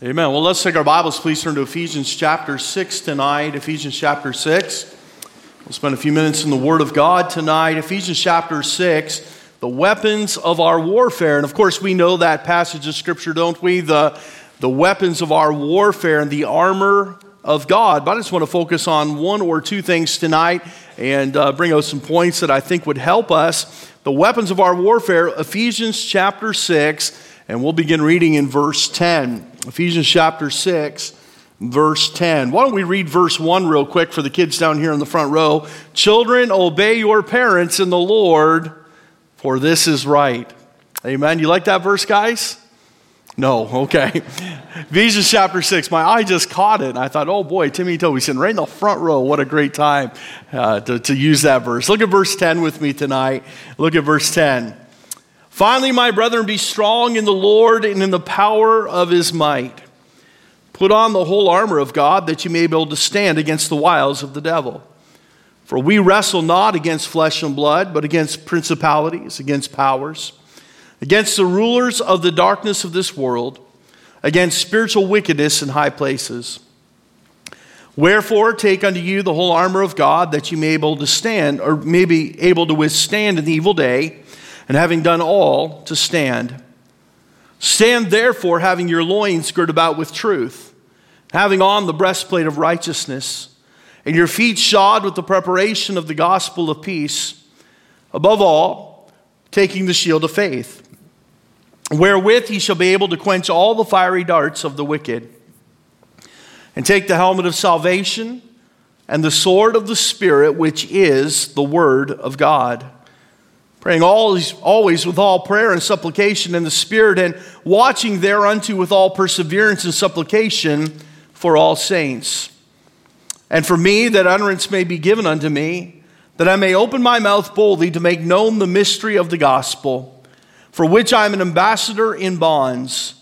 Amen. Well, let's take our Bibles, please turn to Ephesians chapter 6 tonight. Ephesians chapter 6. We'll spend a few minutes in the Word of God tonight. Ephesians chapter 6, the weapons of our warfare. And of course, we know that passage of Scripture, don't we? The, the weapons of our warfare and the armor of God. But I just want to focus on one or two things tonight and uh, bring out some points that I think would help us. The weapons of our warfare, Ephesians chapter 6, and we'll begin reading in verse 10. Ephesians chapter 6, verse 10. Why don't we read verse 1 real quick for the kids down here in the front row? Children, obey your parents in the Lord, for this is right. Amen. You like that verse, guys? No, okay. Ephesians chapter 6. My eye just caught it. And I thought, oh boy, Timmy Toby sitting right in the front row. What a great time uh, to, to use that verse. Look at verse 10 with me tonight. Look at verse 10. Finally, my brethren, be strong in the Lord and in the power of his might. Put on the whole armor of God that you may be able to stand against the wiles of the devil. For we wrestle not against flesh and blood, but against principalities, against powers, against the rulers of the darkness of this world, against spiritual wickedness in high places. Wherefore, take unto you the whole armor of God that you may be able to stand, or may be able to withstand in the evil day and having done all, to stand. Stand therefore, having your loins girt about with truth, having on the breastplate of righteousness, and your feet shod with the preparation of the gospel of peace. Above all, taking the shield of faith, wherewith ye shall be able to quench all the fiery darts of the wicked, and take the helmet of salvation and the sword of the Spirit, which is the word of God praying always, always with all prayer and supplication in the Spirit, and watching thereunto with all perseverance and supplication for all saints. And for me, that utterance may be given unto me, that I may open my mouth boldly to make known the mystery of the gospel, for which I am an ambassador in bonds,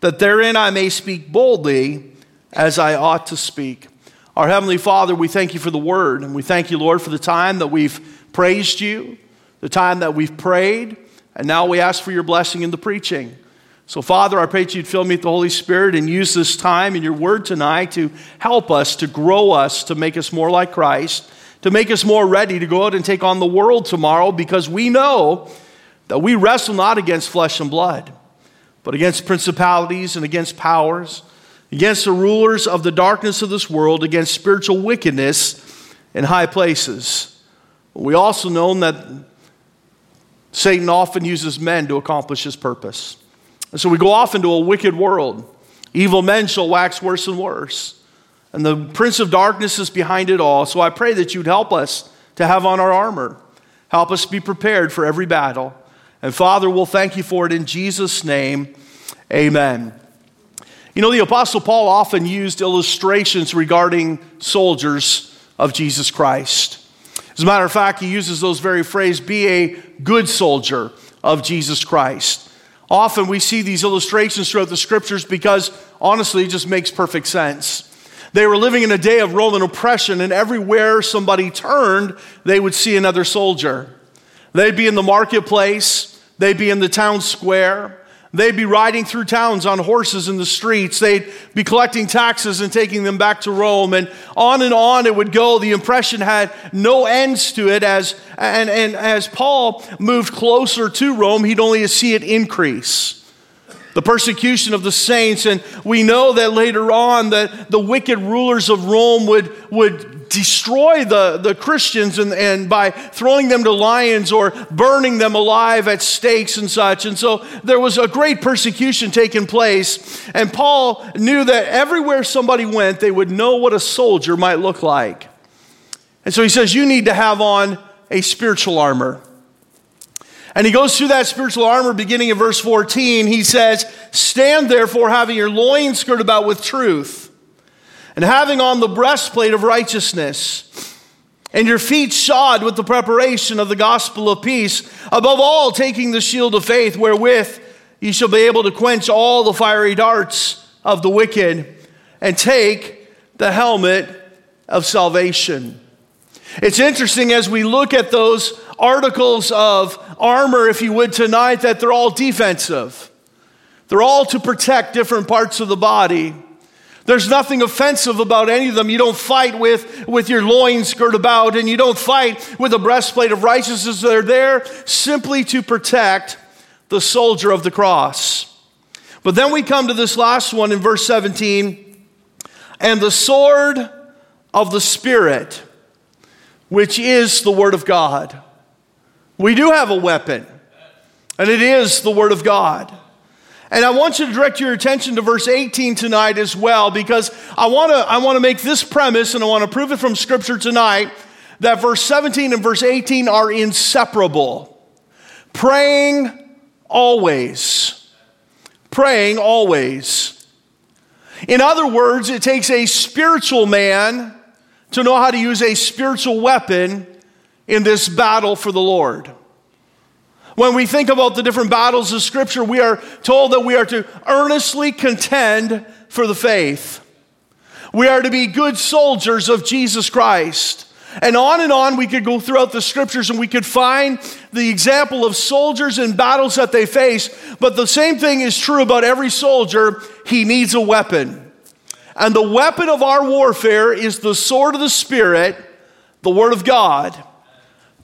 that therein I may speak boldly as I ought to speak. Our Heavenly Father, we thank you for the word, and we thank you, Lord, for the time that we've praised you the time that we've prayed, and now we ask for your blessing in the preaching. So, Father, I pray that you'd fill me with the Holy Spirit and use this time in your word tonight to help us, to grow us, to make us more like Christ, to make us more ready to go out and take on the world tomorrow because we know that we wrestle not against flesh and blood, but against principalities and against powers, against the rulers of the darkness of this world, against spiritual wickedness in high places. We also know that Satan often uses men to accomplish his purpose. And so we go off into a wicked world. Evil men shall wax worse and worse. And the prince of darkness is behind it all. So I pray that you'd help us to have on our armor. Help us be prepared for every battle. And Father, we'll thank you for it in Jesus' name. Amen. You know, the Apostle Paul often used illustrations regarding soldiers of Jesus Christ. As a matter of fact, he uses those very phrases be a good soldier of Jesus Christ. Often we see these illustrations throughout the scriptures because honestly, it just makes perfect sense. They were living in a day of Roman oppression, and everywhere somebody turned, they would see another soldier. They'd be in the marketplace, they'd be in the town square, They'd be riding through towns on horses in the streets. They'd be collecting taxes and taking them back to Rome. And on and on it would go. The impression had no ends to it. As, and, and as Paul moved closer to Rome, he'd only see it increase. The persecution of the saints. And we know that later on that the wicked rulers of Rome would, would destroy the, the Christians and, and by throwing them to lions or burning them alive at stakes and such. And so there was a great persecution taking place. And Paul knew that everywhere somebody went, they would know what a soldier might look like. And so he says, You need to have on a spiritual armor. And he goes through that spiritual armor beginning in verse 14. He says, Stand therefore, having your loins girded about with truth and having on the breastplate of righteousness, and your feet shod with the preparation of the gospel of peace, above all, taking the shield of faith, wherewith ye shall be able to quench all the fiery darts of the wicked, and take the helmet of salvation. It's interesting as we look at those articles of armor, if you would, tonight, that they're all defensive. They're all to protect different parts of the body. There's nothing offensive about any of them. You don't fight with, with your loins girt about, and you don't fight with a breastplate of righteousness. They're there simply to protect the soldier of the cross. But then we come to this last one in verse 17 and the sword of the Spirit, which is the Word of God. We do have a weapon, and it is the Word of God. And I want you to direct your attention to verse 18 tonight as well, because I want to I want to make this premise, and I want to prove it from Scripture tonight that verse 17 and verse 18 are inseparable. Praying always. Praying always. In other words, it takes a spiritual man to know how to use a spiritual weapon in this battle for the Lord. When we think about the different battles of Scripture, we are told that we are to earnestly contend for the faith. We are to be good soldiers of Jesus Christ. And on and on, we could go throughout the scriptures and we could find the example of soldiers in battles that they face. But the same thing is true about every soldier. He needs a weapon. And the weapon of our warfare is the sword of the Spirit, the Word of God.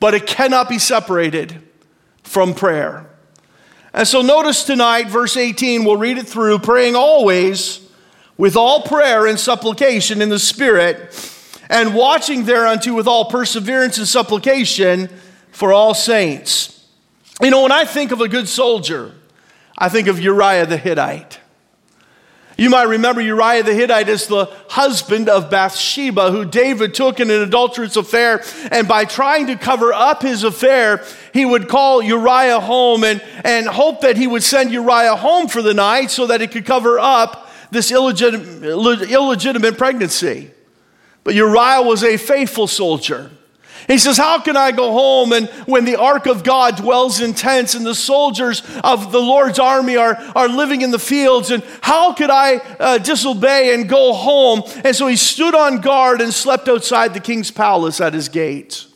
But it cannot be separated from prayer. And so notice tonight, verse 18, we'll read it through, praying always with all prayer and supplication in the Spirit and watching thereunto with all perseverance and supplication for all saints. You know, when I think of a good soldier, I think of Uriah the Hittite. You might remember Uriah the Hittite as the husband of Bathsheba, who David took in an adulterous affair. And by trying to cover up his affair, he would call Uriah home and, and hope that he would send Uriah home for the night so that he could cover up this illegitimate, illegitimate pregnancy. But Uriah was a faithful soldier. He says, How can I go home? And when the ark of God dwells in tents and the soldiers of the Lord's army are, are living in the fields, and how could I uh, disobey and go home? And so he stood on guard and slept outside the king's palace at his gate.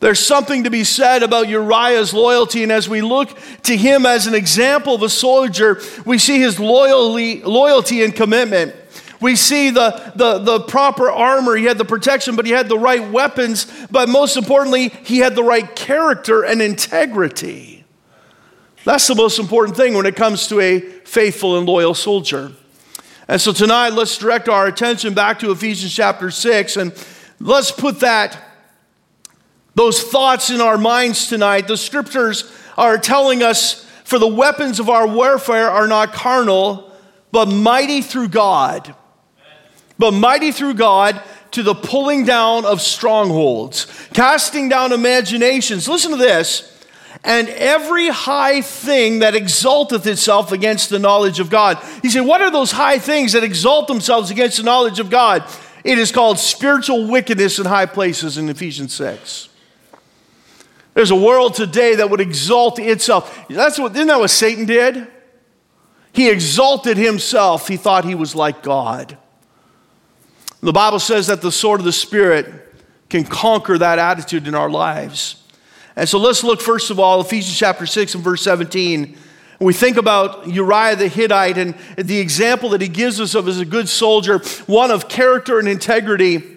There's something to be said about Uriah's loyalty, and as we look to him as an example of a soldier, we see his loyalty, loyalty and commitment. We see the, the, the proper armor. He had the protection, but he had the right weapons. But most importantly, he had the right character and integrity. That's the most important thing when it comes to a faithful and loyal soldier. And so tonight, let's direct our attention back to Ephesians chapter 6 and let's put that, those thoughts in our minds tonight. The scriptures are telling us, for the weapons of our warfare are not carnal, but mighty through God but mighty through God to the pulling down of strongholds, casting down imaginations. Listen to this. And every high thing that exalteth itself against the knowledge of God. He said, What are those high things that exalt themselves against the knowledge of God? It is called spiritual wickedness in high places in Ephesians 6. There's a world today that would exalt itself. That's what, isn't that what Satan did? He exalted himself. He thought he was like God. The Bible says that the sword of the Spirit can conquer that attitude in our lives. And so let's look first of all, Ephesians chapter 6 and verse 17. We think about Uriah the Hittite and the example that he gives us of as a good soldier, one of character and integrity.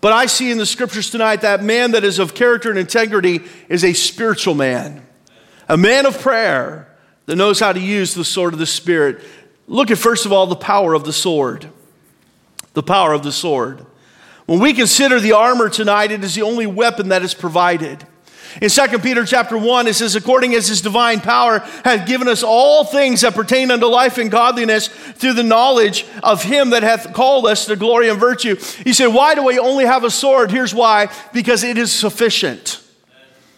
But I see in the scriptures tonight that man that is of character and integrity is a spiritual man, a man of prayer that knows how to use the sword of the Spirit. Look at, first of all, the power of the sword the power of the sword. When we consider the armor tonight, it is the only weapon that is provided. In 2 Peter chapter 1, it says, according as his divine power hath given us all things that pertain unto life and godliness through the knowledge of him that hath called us to glory and virtue. He said, Why do we only have a sword? Here's why because it is sufficient,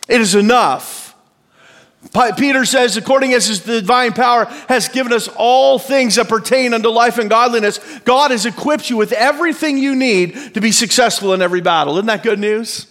it is enough. Peter says, according as his divine power has given us all things that pertain unto life and godliness, God has equipped you with everything you need to be successful in every battle. Isn't that good news?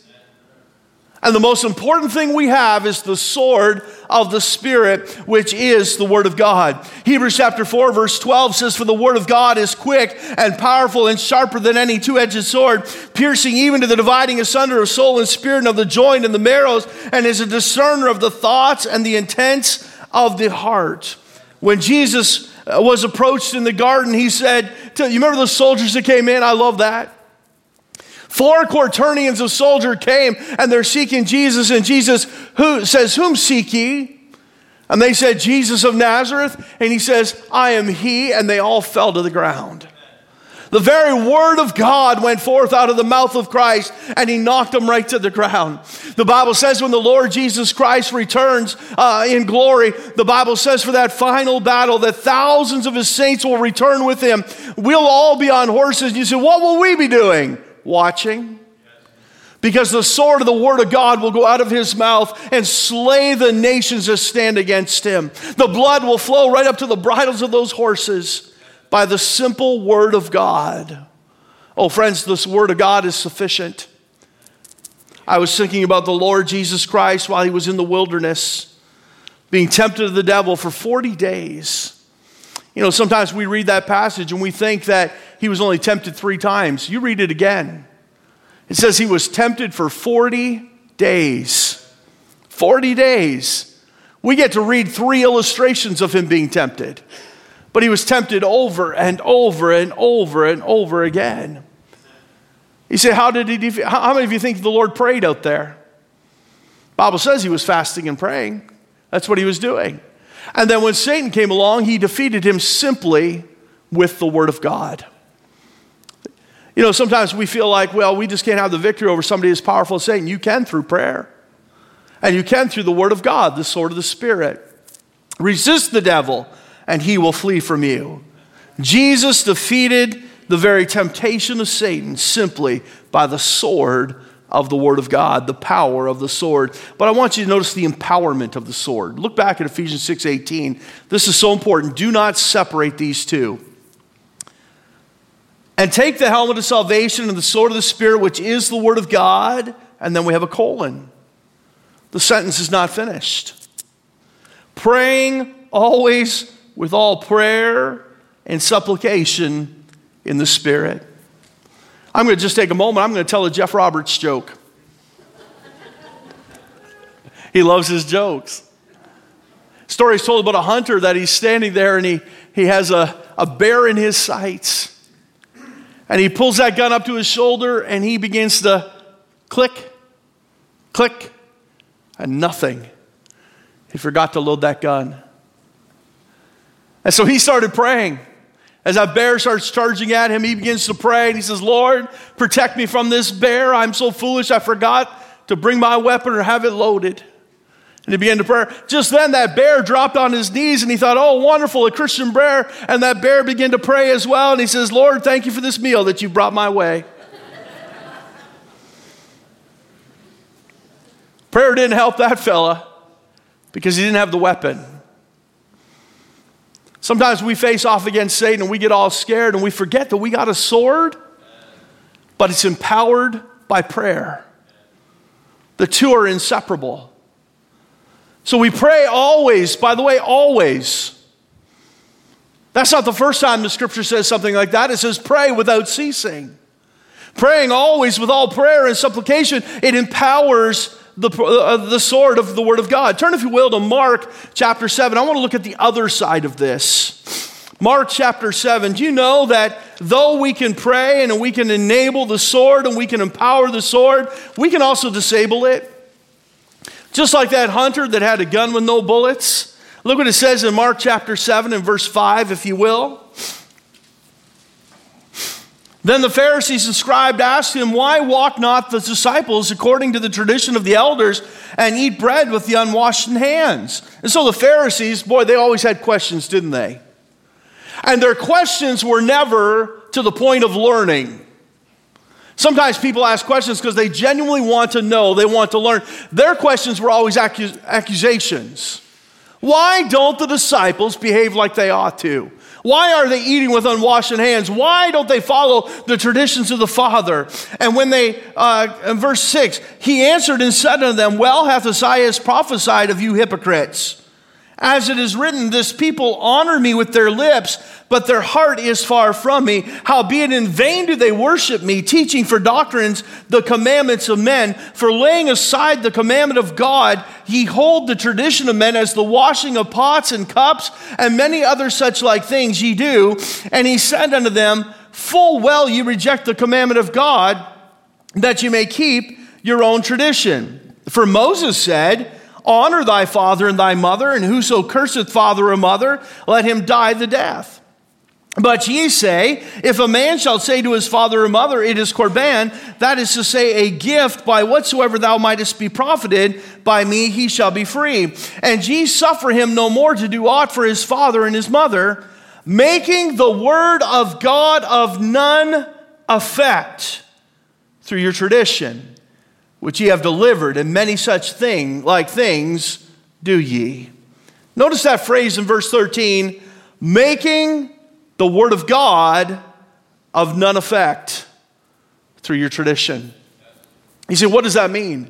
And the most important thing we have is the sword of the Spirit, which is the Word of God. Hebrews chapter 4, verse 12 says, For the Word of God is quick and powerful and sharper than any two edged sword, piercing even to the dividing asunder of soul and spirit and of the joint and the marrows, and is a discerner of the thoughts and the intents of the heart. When Jesus uh, was approached in the garden, he said, You remember the soldiers that came in? I love that. Four quaternions of soldiers came and they're seeking Jesus, and Jesus who says, Whom seek ye? And they said, Jesus of Nazareth. And he says, I am he. And they all fell to the ground. The very word of God went forth out of the mouth of Christ, and he knocked them right to the ground. The Bible says when the Lord Jesus Christ returns uh, in glory, the Bible says for that final battle that thousands of his saints will return with him. We'll all be on horses. And you say, What will we be doing? Watching because the sword of the word of God will go out of his mouth and slay the nations that stand against him. The blood will flow right up to the bridles of those horses by the simple word of God. Oh, friends, this word of God is sufficient. I was thinking about the Lord Jesus Christ while he was in the wilderness, being tempted of the devil for 40 days. You know, sometimes we read that passage and we think that he was only tempted three times. You read it again. It says he was tempted for 40 days. 40 days. We get to read three illustrations of him being tempted. But he was tempted over and over and over and over again. You say, how did he, how many of you think the Lord prayed out there? Bible says he was fasting and praying. That's what he was doing. And then when Satan came along, he defeated him simply with the word of God. You know, sometimes we feel like, well, we just can't have the victory over somebody as powerful as Satan. You can through prayer. And you can through the word of God, the sword of the Spirit. Resist the devil, and he will flee from you. Jesus defeated the very temptation of Satan simply by the sword of the word of God, the power of the sword. But I want you to notice the empowerment of the sword. Look back at Ephesians 6:18. This is so important. Do not separate these two. And take the helmet of salvation and the sword of the Spirit, which is the word of God, and then we have a colon. The sentence is not finished. Praying always with all prayer and supplication in the Spirit. I'm going to just take a moment. I'm going to tell a Jeff Roberts joke. he loves his jokes. Story is told about a hunter that he's standing there and he, he has a, a bear in his sights. And he pulls that gun up to his shoulder and he begins to click, click, and nothing. He forgot to load that gun. And so he started praying. As that bear starts charging at him, he begins to pray and he says, Lord, protect me from this bear. I'm so foolish, I forgot to bring my weapon or have it loaded. And he began to pray. Just then, that bear dropped on his knees and he thought, Oh, wonderful, a Christian bear. And that bear began to pray as well. And he says, Lord, thank you for this meal that you brought my way. Prayer didn't help that fella because he didn't have the weapon. Sometimes we face off against Satan and we get all scared and we forget that we got a sword, but it's empowered by prayer. The two are inseparable. So we pray always, by the way, always. That's not the first time the scripture says something like that. It says pray without ceasing. Praying always with all prayer and supplication, it empowers the, uh, the sword of the Word of God. Turn, if you will, to Mark chapter 7. I want to look at the other side of this. Mark chapter 7. Do you know that though we can pray and we can enable the sword and we can empower the sword, we can also disable it? Just like that hunter that had a gun with no bullets. Look what it says in Mark chapter 7 and verse 5, if you will. Then the Pharisees and scribes asked him, Why walk not the disciples according to the tradition of the elders and eat bread with the unwashed hands? And so the Pharisees, boy, they always had questions, didn't they? And their questions were never to the point of learning. Sometimes people ask questions because they genuinely want to know, they want to learn. Their questions were always accus- accusations. Why don't the disciples behave like they ought to? Why are they eating with unwashed hands? Why don't they follow the traditions of the Father? And when they, uh, in verse 6, he answered and said unto them, Well hath Isaiah prophesied of you hypocrites. As it is written, this people honor me with their lips, but their heart is far from me. Howbeit in vain do they worship me, teaching for doctrines the commandments of men. For laying aside the commandment of God, ye hold the tradition of men as the washing of pots and cups, and many other such like things ye do. And he said unto them, Full well ye reject the commandment of God, that ye may keep your own tradition. For Moses said, Honor thy father and thy mother, and whoso curseth father or mother, let him die the death. But ye say, if a man shall say to his father or mother, It is Corban, that is to say, a gift by whatsoever thou mightest be profited, by me he shall be free. And ye suffer him no more to do aught for his father and his mother, making the word of God of none effect through your tradition which ye have delivered, and many such thing like things do ye. Notice that phrase in verse 13, making the word of God of none effect through your tradition. You say, what does that mean?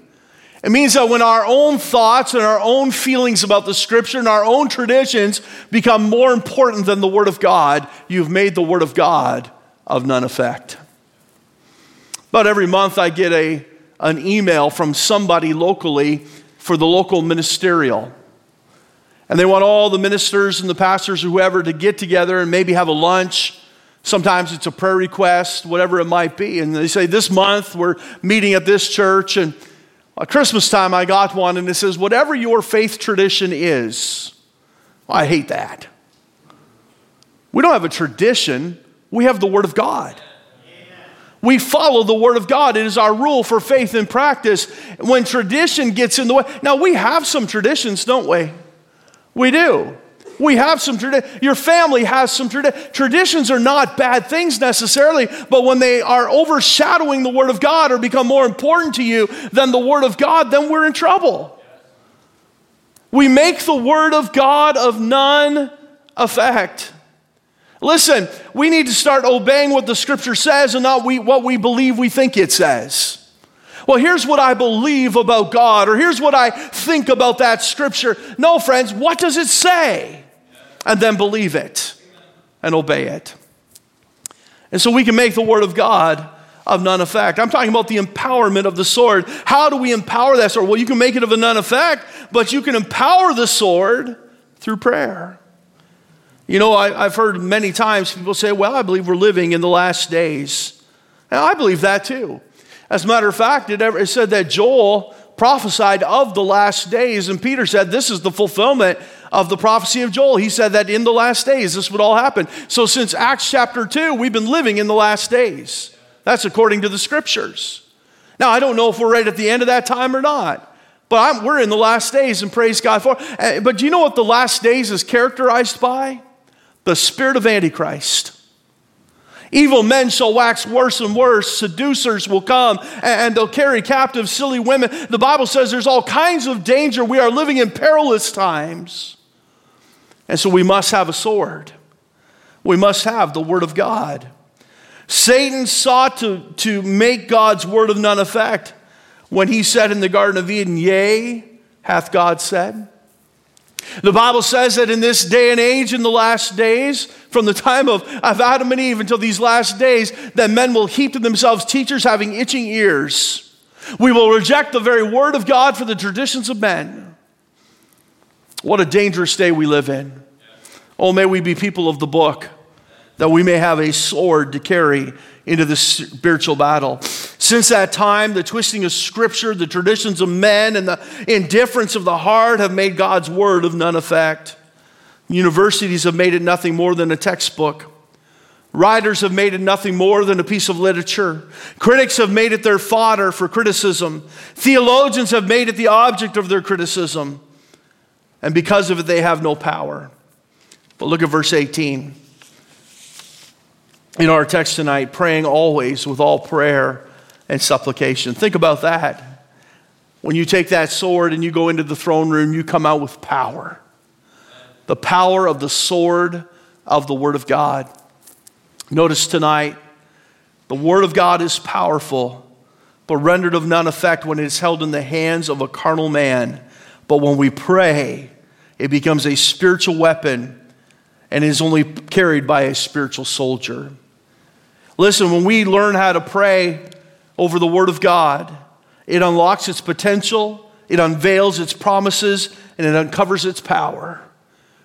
It means that when our own thoughts and our own feelings about the scripture and our own traditions become more important than the word of God, you've made the word of God of none effect. But every month I get a an email from somebody locally for the local ministerial. And they want all the ministers and the pastors or whoever to get together and maybe have a lunch. Sometimes it's a prayer request, whatever it might be. And they say, This month we're meeting at this church. And at Christmas time, I got one and it says, Whatever your faith tradition is. I hate that. We don't have a tradition, we have the Word of God. We follow the Word of God. It is our rule for faith and practice. When tradition gets in the way, now we have some traditions, don't we? We do. We have some tradition. Your family has some tradition. Traditions are not bad things necessarily, but when they are overshadowing the Word of God or become more important to you than the Word of God, then we're in trouble. We make the Word of God of none effect. Listen, we need to start obeying what the scripture says and not we, what we believe we think it says. Well, here's what I believe about God, or here's what I think about that scripture. No, friends, what does it say? And then believe it and obey it. And so we can make the word of God of none effect. I'm talking about the empowerment of the sword. How do we empower that sword? Well, you can make it of a none effect, but you can empower the sword through prayer. You know, I, have heard many times people say, well, I believe we're living in the last days. And I believe that too. As a matter of fact, it, ever, it said that Joel prophesied of the last days, and Peter said this is the fulfillment of the prophecy of Joel. He said that in the last days this would all happen. So since Acts chapter 2, we've been living in the last days. That's according to the scriptures. Now, I don't know if we're right at the end of that time or not. But I'm, we're in the last days, and praise God for. Eh, but do you know what the last days is characterized by? The spirit of Antichrist. Evil men shall wax worse and worse. Seducers will come and they'll carry captive silly women. The Bible says there's all kinds of danger. We are living in perilous times. And so we must have a sword. We must have the Word of God. Satan sought to, to make God's Word of none effect when he said in the Garden of Eden, Yea, hath God said. The Bible says that in this day and age, in the last days, from the time of, Adam and Eve until these last days, that men will heap to themselves teachers having itching ears. We will reject the very word of God for the traditions of men. What a dangerous day we live in. Oh, may we be people of the book, that we may have a sword to carry into the spiritual battle. Since that time, the twisting of scripture, the traditions of men, and the indifference of the heart have made God's word of none effect. Universities have made it nothing more than a textbook. Writers have made it nothing more than a piece of literature. Critics have made it their fodder for criticism. Theologians have made it the object of their criticism. And because of it, they have no power. But look at verse 18 in our text tonight, praying always with all prayer and supplication. Think about that. When you take that sword and you go into the throne room, you come out with power. The power of the sword of the Word of God. Notice tonight, the Word of God is powerful, but rendered of none effect when it is held in the hands of a carnal man. But when we pray, it becomes a spiritual weapon and is only carried by a spiritual soldier. Listen, when we learn how to pray over the Word of God, it unlocks its potential, it unveils its promises, and it uncovers its power.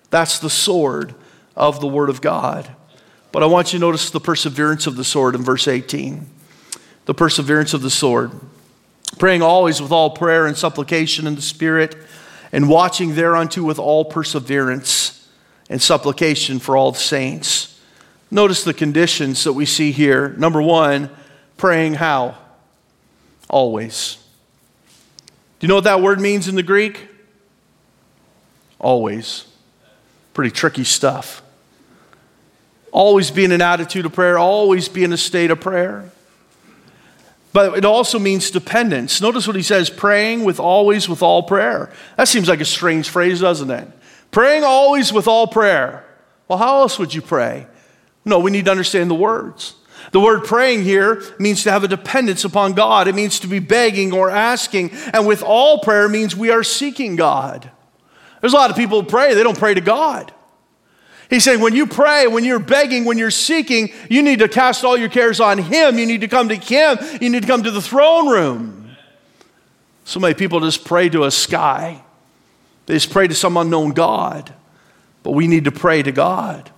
That's the sword of the Word of God. But I want you to notice the perseverance of the sword in verse 18. The perseverance of the sword. Praying always with all prayer and supplication in the Spirit, and watching thereunto with all perseverance and supplication for all the saints. Notice the conditions that we see here. Number one, praying how? Always. Do you know what that word means in the Greek? Always. Pretty tricky stuff. Always be in an attitude of prayer, always be in a state of prayer. But it also means dependence. Notice what he says praying with always with all prayer. That seems like a strange phrase, doesn't it? Praying always with all prayer. Well, how else would you pray? No, we need to understand the words. The word praying here means to have a dependence upon God. It means to be begging or asking. And with all prayer means we are seeking God. There's a lot of people who pray, they don't pray to God. He's saying when you pray, when you're begging, when you're seeking, you need to cast all your cares on Him. You need to come to Him. You need to come to the throne room. So many people just pray to a sky, they just pray to some unknown God. But we need to pray to God.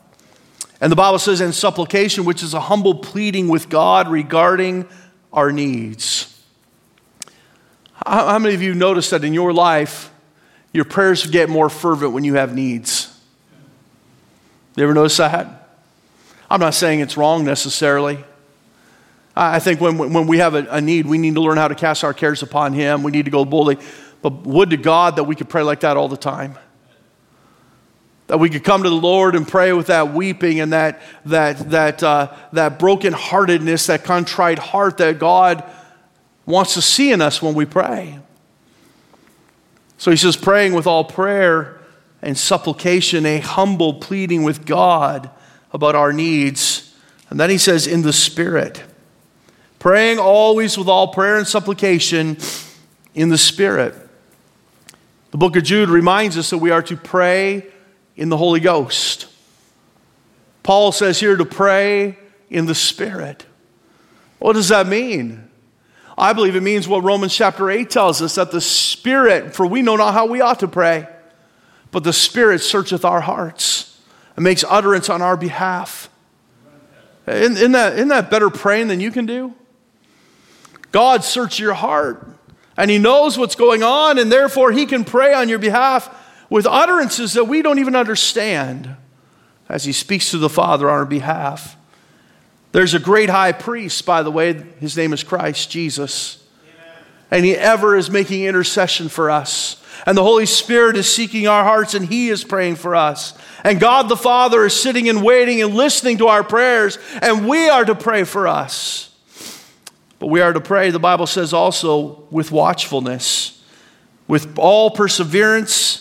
And the Bible says, in supplication, which is a humble pleading with God regarding our needs. How, many of you notice that in your life, your prayers get more fervent when you have needs? You ever notice that? I'm not saying it's wrong necessarily. I think when, when we have a, a, need, we need to learn how to cast our cares upon Him. We need to go boldly. But would to God that we could pray like that all the time. That we could come to the Lord and pray with that weeping and that, that, that, uh, that brokenheartedness, that contrite heart that God wants to see in us when we pray. So he says, praying with all prayer and supplication, a humble pleading with God about our needs. And then he says, in the Spirit. Praying always with all prayer and supplication in the Spirit. The book of Jude reminds us that we are to pray in the Holy Ghost. Paul says here to pray in the Spirit. What does that mean? I believe it means what Romans chapter 8 tells us that the Spirit, for we know not how we ought to pray but the Spirit searcheth our hearts and makes utterance on our behalf. Isn't, isn't, that, isn't that better praying than you can do? God searches your heart and He knows what's going on, and therefore He can pray on your behalf with utterances that we don't even understand as He speaks to the Father on our behalf. There's a great high priest, by the way, his name is Christ Jesus. Amen. And he ever is making intercession for us. And the Holy Spirit is seeking our hearts and He is praying for us. And God the Father is sitting and waiting and listening to our prayers, and we are to pray for us. But we are to pray, the Bible says also, with watchfulness, with all perseverance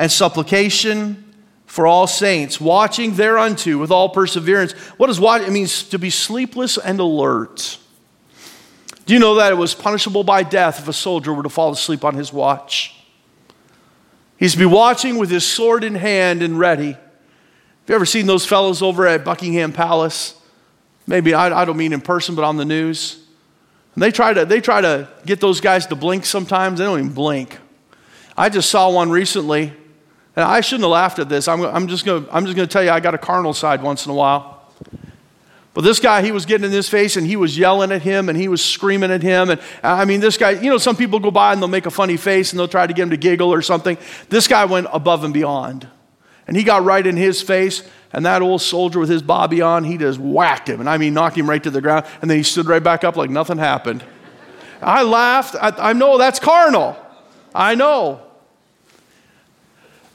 and supplication for all saints, watching thereunto with all perseverance. What does watch? It means to be sleepless and alert. Do you know that it was punishable by death if a soldier were to fall asleep on his watch? He's to be watching with his sword in hand and ready. Have you ever seen those fellows over at Buckingham Palace? Maybe, I, I don't mean in person, but on the news. And they try, to, they try to get those guys to blink sometimes. They don't even blink. I just saw one recently, and I shouldn't have laughed at this. I'm, I'm just going to tell you, I got a carnal side once in a while. But this guy, he was getting in his face and he was yelling at him and he was screaming at him. And I mean, this guy, you know, some people go by and they'll make a funny face and they'll try to get him to giggle or something. This guy went above and beyond. And he got right in his face. And that old soldier with his bobby on, he just whacked him. And I mean, knocked him right to the ground. And then he stood right back up like nothing happened. I laughed. I, I know that's carnal. I know.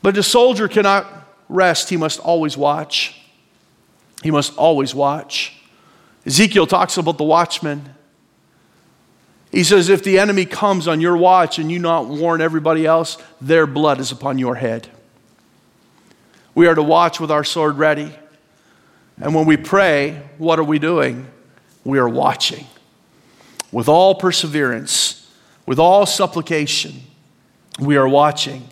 But the soldier cannot rest, he must always watch. He must always watch. Ezekiel talks about the watchman. He says, If the enemy comes on your watch and you not warn everybody else, their blood is upon your head. We are to watch with our sword ready. And when we pray, what are we doing? We are watching with all perseverance, with all supplication. We are watching.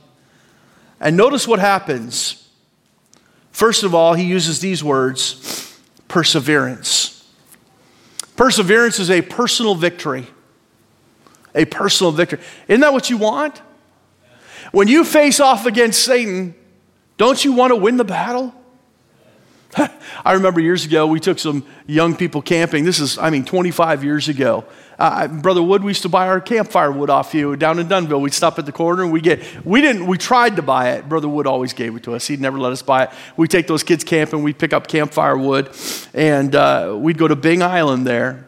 And notice what happens. First of all, he uses these words perseverance. Perseverance is a personal victory. A personal victory. Isn't that what you want? When you face off against Satan, don't you want to win the battle? I remember years ago, we took some young people camping. This is, I mean, 25 years ago. Uh, Brother Wood, we used to buy our campfire wood off you down in Dunnville. We'd stop at the corner and we get, we didn't, we tried to buy it. Brother Wood always gave it to us. He'd never let us buy it. We'd take those kids camping, we'd pick up campfire wood, and uh, we'd go to Byng Island there.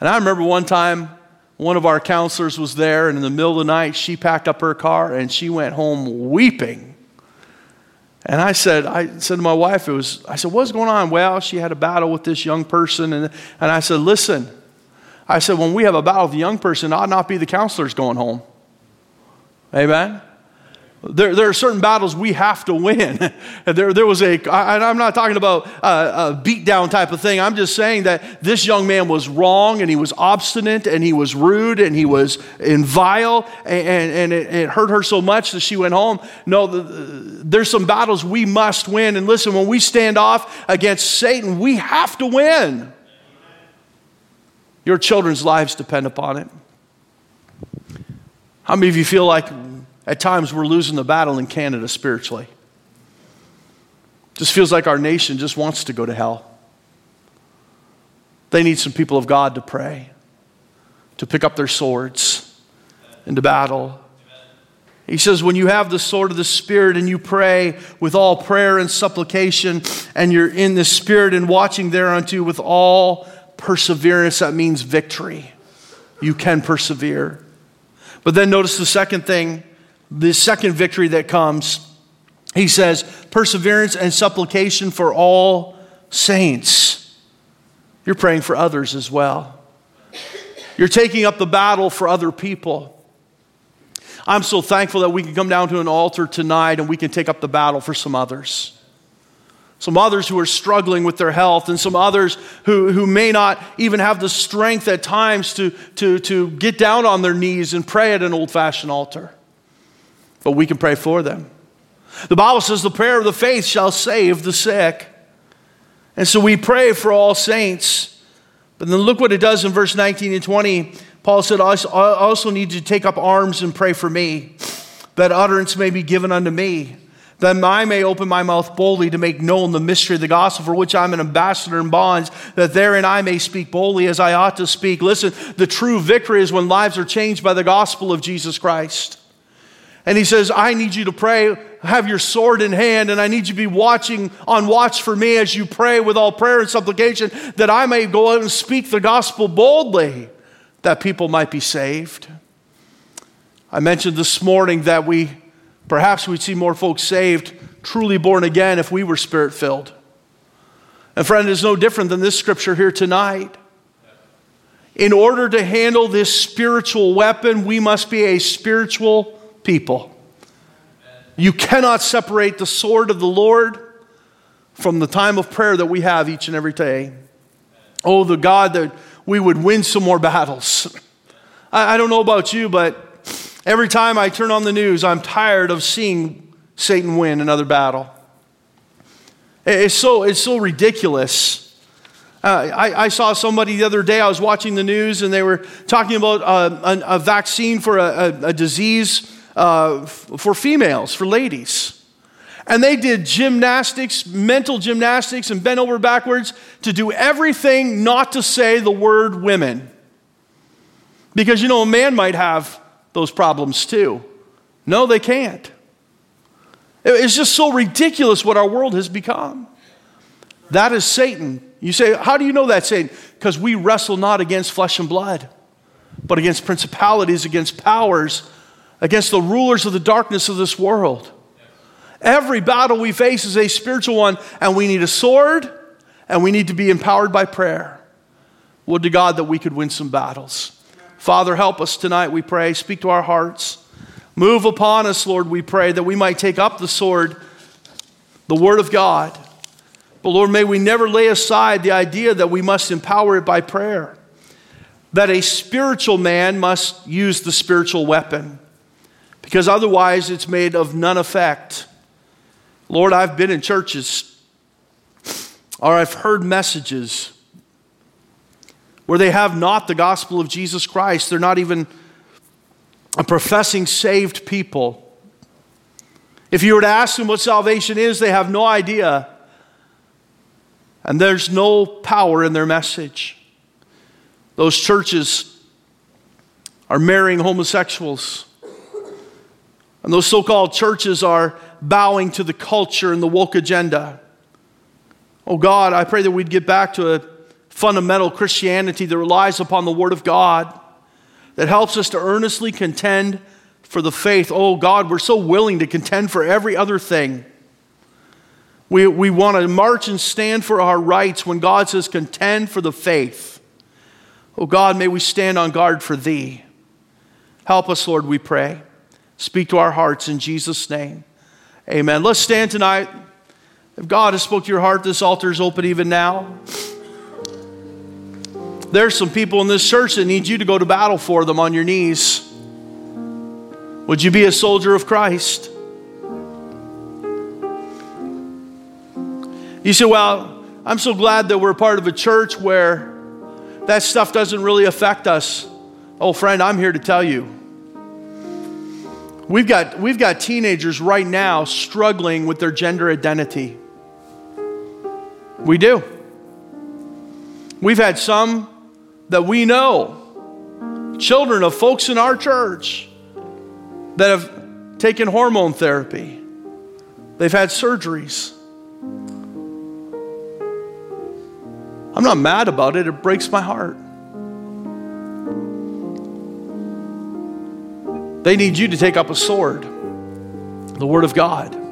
And I remember one time, one of our counselors was there, and in the middle of the night, she packed up her car and she went home weeping and I said, I said to my wife, it was, I said, what's going on? Well, she had a battle with this young person. And, and I said, listen, I said, when we have a battle with a young person, ought not be the counselors going home. Amen? There, there are certain battles we have to win. there, there was a, I, I'm not talking about a, a beatdown type of thing. I'm just saying that this young man was wrong and he was obstinate and he was rude and he was in vile and, and, and it, it, hurt her so much that she went home. No, the, there's some battles we must win. And listen, when we stand off against Satan, we have to win. Your children's lives depend upon it. How many of you feel like at times, we're losing the battle in Canada spiritually. Just feels like our nation just wants to go to hell. They need some people of God to pray, to pick up their swords into battle. He says, when you have the sword of the Spirit and you pray with all prayer and supplication, and you're in the Spirit and watching thereunto with all perseverance, that means victory. You can persevere. But then notice the second thing the second victory that comes, he says, perseverance and supplication for all saints. You're praying for others as well. You're taking up the battle for other people. I'm so thankful that we can come down to an altar tonight and we can take up the battle for some others. Some others who are struggling with their health, and some others who, who may not even have the strength at times to, to, to get down on their knees and pray at an old fashioned altar but we can pray for them. The Bible says the prayer of the faith shall save the sick. And so we pray for all saints. But then look what it does in verse 19 and 20. Paul said, I also need you to take up arms and pray for me, that utterance may be given unto me, that I may open my mouth boldly to make known the mystery of the gospel, for which I'm an ambassador in bonds, that therein I may speak boldly as I ought to speak. Listen, the true victory is when lives are changed by the gospel of Jesus Christ. And he says, I need you to pray, have your sword in hand, and I need you to be watching on watch for me as you pray with all prayer and supplication, that I may go out and speak the gospel boldly, that people might be saved. I mentioned this morning that we perhaps we'd see more folks saved, truly born again, if we were spirit filled. And friend, it's no different than this scripture here tonight. In order to handle this spiritual weapon, we must be a spiritual people. You cannot separate the sword of the Lord from the time of prayer that we have each and every day. Oh, the God that we would win some more battles. I, I don't know about you, but every time I turn on the news, I'm tired of seeing Satan win another battle. It's so, it's so ridiculous. Uh, I, I, saw somebody the other day, I was watching the news, and they were talking about uh, a, a, vaccine for a, a, a disease uh, for females, for ladies. And they did gymnastics, mental gymnastics, and bent over backwards to do everything not to say the word women. Because, you know, a man might have those problems too. No, they can't. It's just so ridiculous what our world has become. That is Satan. You say, How do you know that, Satan? Because we wrestle not against flesh and blood, but against principalities, against powers, against the rulers of the darkness of this world. Every battle we face is a spiritual one, and we need a sword, and we need to be empowered by prayer. Would to God that we could win some battles. Father, help us tonight, we pray. Speak to our hearts. Move upon us, Lord, we pray, that we might take up the sword, the Word of God. But Lord, may we never lay aside the idea that we must empower it by prayer, that a spiritual man must use the spiritual weapon. Because otherwise it's made of none effect. Lord, I've been in churches or I've heard messages where they have not the gospel of Jesus Christ. They're not even a professing saved people. If you were to ask them what salvation is, they have no idea. And there's no power in their message. Those churches are marrying homosexuals. And those so called churches are bowing to the culture and the woke agenda. Oh God, I pray that we'd get back to a fundamental Christianity that relies upon the Word of God, that helps us to earnestly contend for the faith. Oh God, we're so willing to contend for every other thing. We, we want to march and stand for our rights when God says contend for the faith. Oh God, may we stand on guard for Thee. Help us, Lord, we pray. Speak to our hearts in Jesus' name. Amen. Let's stand tonight. If God has spoke to your heart, this altar is open even now. There's some people in this church that need you to go to battle for them on your knees. Would you be a soldier of Christ? You say, Well, I'm so glad that we're part of a church where that stuff doesn't really affect us. Oh, friend, I'm here to tell you. We've got, we've got teenagers right now struggling with their gender identity. We do. We've had some that we know, children of folks in our church, that have taken hormone therapy. They've had surgeries. I'm not mad about it, it breaks my heart. They need you to take up a sword, the Word of God.